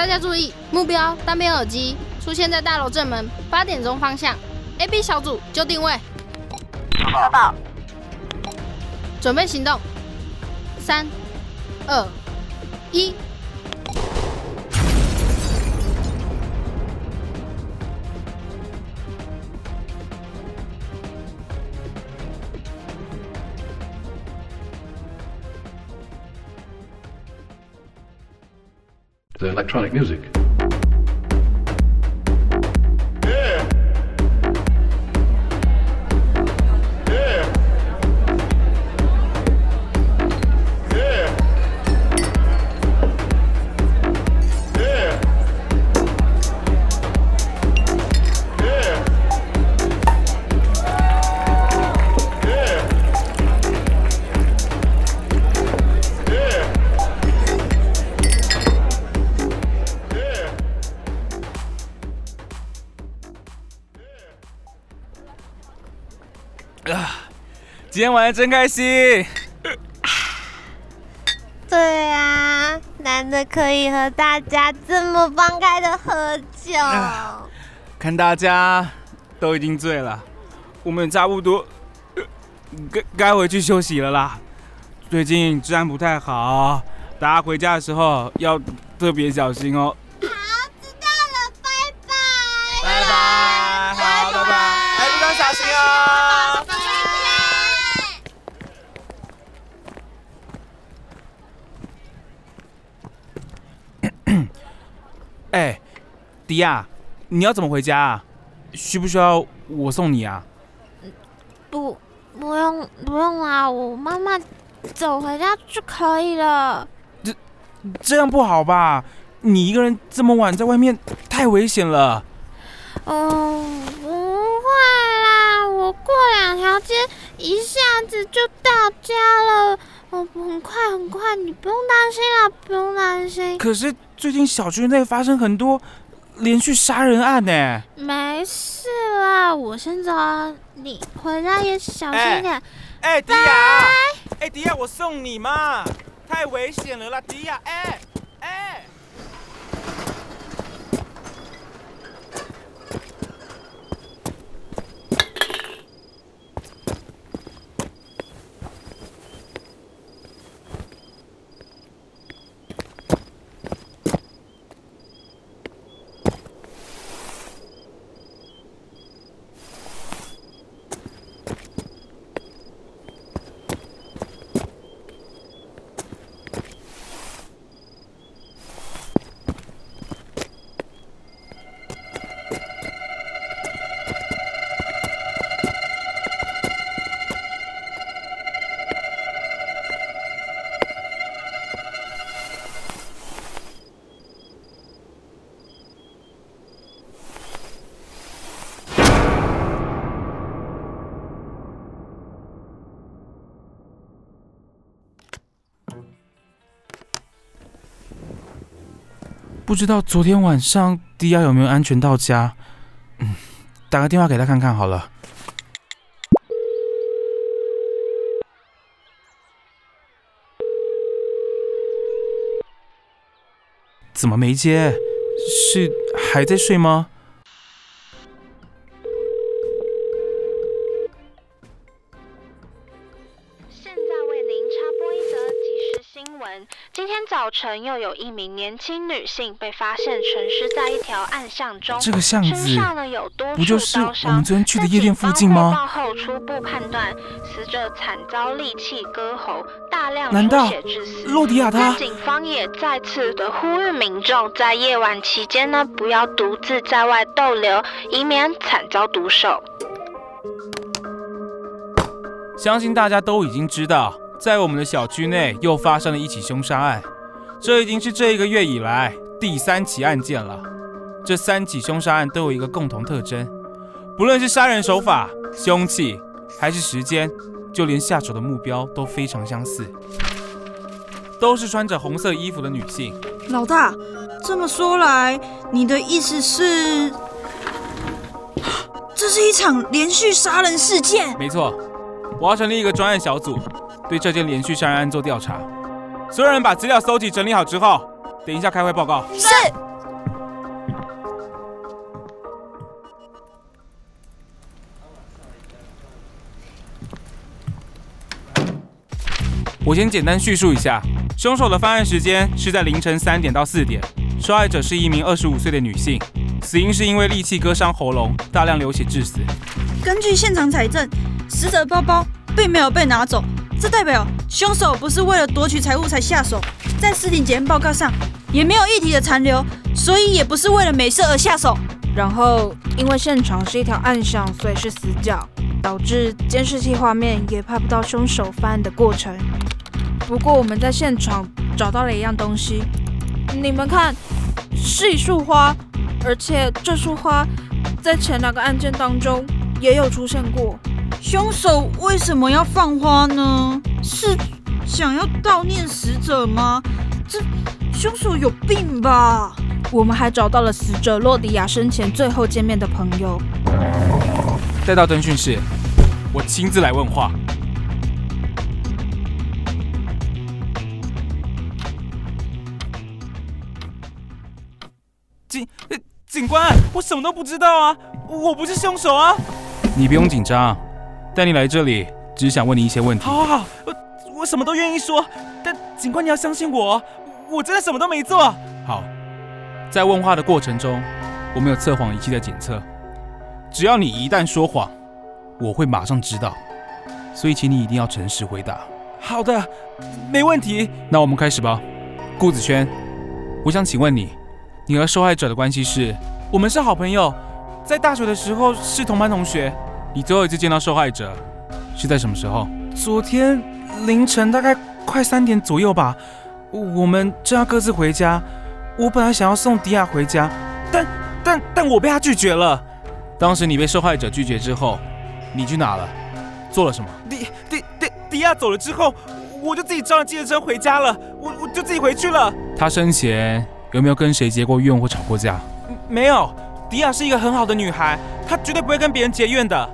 大家注意，目标单边耳机出现在大楼正门八点钟方向。A、B 小组就定位，收到。准备行动。三、二、一。The electronic music. 今天玩的真开心。对啊，难得可以和大家这么放开的喝酒。看大家都已经醉了，我们差不多呃该该回去休息了啦。最近治安不太好，大家回家的时候要特别小心哦。好，知道了，拜拜。拜拜，好，拜拜，哎，路上小心哦。哎，迪亚，你要怎么回家啊？需不需要我送你啊？不，不用，不用啦，我妈妈走回家就可以了。这这样不好吧？你一个人这么晚在外面，太危险了。嗯，不会啦，我过两条街一下子就到家了。哦，很快很快，你不用担心啦，不用担心。可是最近小区内发生很多连续杀人案呢。没事啦，我先走啊，你回家也小心点。哎，迪亚，哎，迪亚，我送你嘛，太危险了啦，迪亚，哎，哎。不知道昨天晚上迪亚有没有安全到家？嗯，打个电话给他看看好了。怎么没接？是还在睡吗？晨，又有一名年轻女性被发现沉尸在一条暗巷中，这个巷子身上呢有多处不就是刀伤我们昨天去的夜店附近吗在警方汇报后初步判断，死者惨遭利器割喉，大量出难道血致死。洛迪亚他？警方也再次的呼吁民众在夜晚期间呢，不要独自在外逗留，以免惨遭毒手。相信大家都已经知道，在我们的小区内又发生了一起凶杀案，这已经是这一个月以来第三起案件了。这三起凶杀案都有一个共同特征，不论是杀人手法、凶器，还是时间，就连下手的目标都非常相似，都是穿着红色衣服的女性。老大，这么说来，你的意思是，这是一场连续杀人事件？没错，我要成立一个专案小组，对这件连续杀人案做调查。所有人把资料搜集整理好之后等一下开会报告。是。我先简单叙述一下凶手的犯案时间是在凌晨三点到四点。受害者是一名二十五岁的女性。死因是因为利器割伤喉咙大量流血致死。根据现场采证死者包包并没有被拿走。这代表凶手不是为了夺取财物才下手。在尸体检验报告上也没有液体的残留，所以也不是为了美色而下手。然后，因为现场是一条暗巷，所以是死角，导致监视器画面也拍不到凶手犯案的过程。不过，我们在现场找到了一样东西，你们看，是一束花，而且这束花在前两个案件当中也有出现过。凶手为什么要放花呢？是想要悼念死者吗？这凶手有病吧？我们还找到了死者洛迪亚生前最后见面的朋友。带到侦讯室，我亲自来问话。警呃警官，我什么都不知道啊，我不是凶手啊！你不用紧张，带你来这里只是想问你一些问题。好好好，我我什么都愿意说，但警官你要相信我，我真的什么都没做。好，在问话的过程中，我们有测谎仪器在检测，只要你一旦说谎，我会马上知道，所以请你一定要诚实回答。好的，没问题。那我们开始吧。顾子轩，我想请问你，你和受害者的关系是？我们是好朋友，在大学的时候是同班同学。你最后一次见到受害者是在什么时候？昨天凌晨大概快三点左右吧。我们正要各自回家，我本来想要送迪亚回家，但但但我被他拒绝了。当时你被受害者拒绝之后，你去哪了？做了什么？迪迪迪迪亚走了之后，我就自己招了计程车回家了。我我就自己回去了。他生前有没有跟谁结过怨或吵过架？没有，迪亚是一个很好的女孩，她绝对不会跟别人结怨的。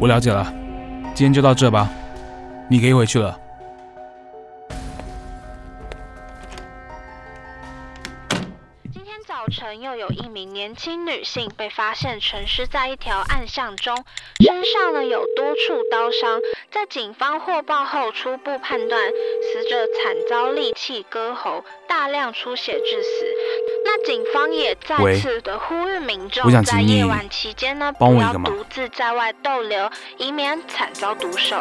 我了解了，今天就到这吧，你可以回去了。今天早晨又有一名年轻女性被发现沉尸在一条暗巷中，身上呢有多处刀伤。在警方获报后，初步判断死者惨遭利器割喉，大量出血致死。那警方也再次的呼吁民众在夜晚期间呢，不要独自在外逗留，以免惨遭毒手。